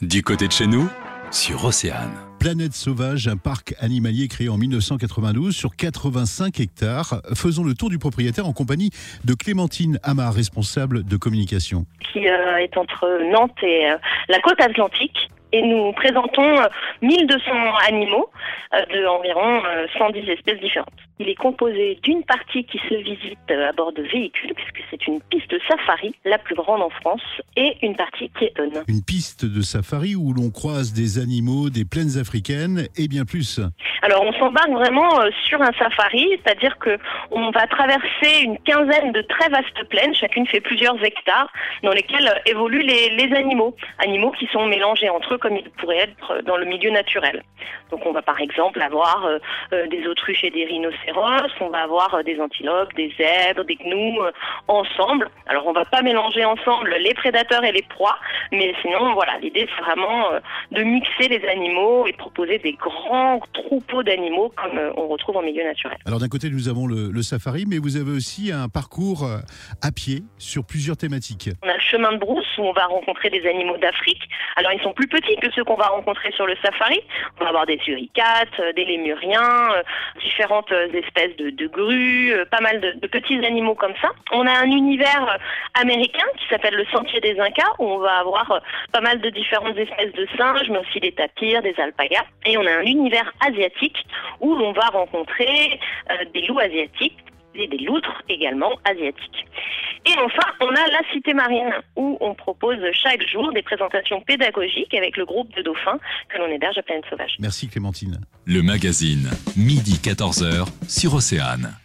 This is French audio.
Du côté de chez nous, sur Océane. Planète Sauvage, un parc animalier créé en 1992 sur 85 hectares. Faisons le tour du propriétaire en compagnie de Clémentine Amar, responsable de communication. Qui euh, est entre Nantes et euh, la côte atlantique. Et nous présentons euh, 1200 animaux euh, de environ euh, 110 espèces différentes. Il est composé d'une partie qui se visite euh, à bord de véhicules, puisque c'est une piste de safari, la plus grande en France, et une partie piétonne. Une piste de safari où l'on croise des animaux des plaines africaines et bien plus. Alors on s'embarque vraiment euh, sur un safari, c'est-à-dire que on va traverser une quinzaine de très vastes plaines, chacune fait plusieurs hectares, dans lesquelles euh, évoluent les, les animaux, animaux qui sont mélangés entre eux comme ils pourraient être dans le milieu naturel. Donc on va par exemple avoir euh, euh, des autruches et des rhinocéros, on va avoir euh, des antilopes, des zèbres, des gnous euh, ensemble. Alors on va pas mélanger ensemble les prédateurs et les proies, mais sinon voilà, l'idée c'est vraiment euh, de mixer les animaux et de proposer des grands troupeaux d'animaux comme on retrouve en milieu naturel. Alors d'un côté, nous avons le, le safari, mais vous avez aussi un parcours à pied sur plusieurs thématiques. On a chemin de brousse où on va rencontrer des animaux d'Afrique. Alors ils sont plus petits que ceux qu'on va rencontrer sur le safari. On va avoir des suricates, euh, des lémuriens, euh, différentes euh, espèces de, grues, pas mal de, de petits animaux comme ça. On a un univers américain qui s'appelle le Sentier des Incas où on va avoir pas mal de différentes espèces de singes, mais aussi des tapirs, des alpagas. Et on a un univers asiatique où l'on va rencontrer des loups asiatiques et des loutres également asiatiques. Et enfin, on a la Cité Marine, où on propose chaque jour des présentations pédagogiques avec le groupe de dauphins que l'on héberge à Plaine Sauvage. Merci Clémentine. Le magazine, midi 14h, sur Océane.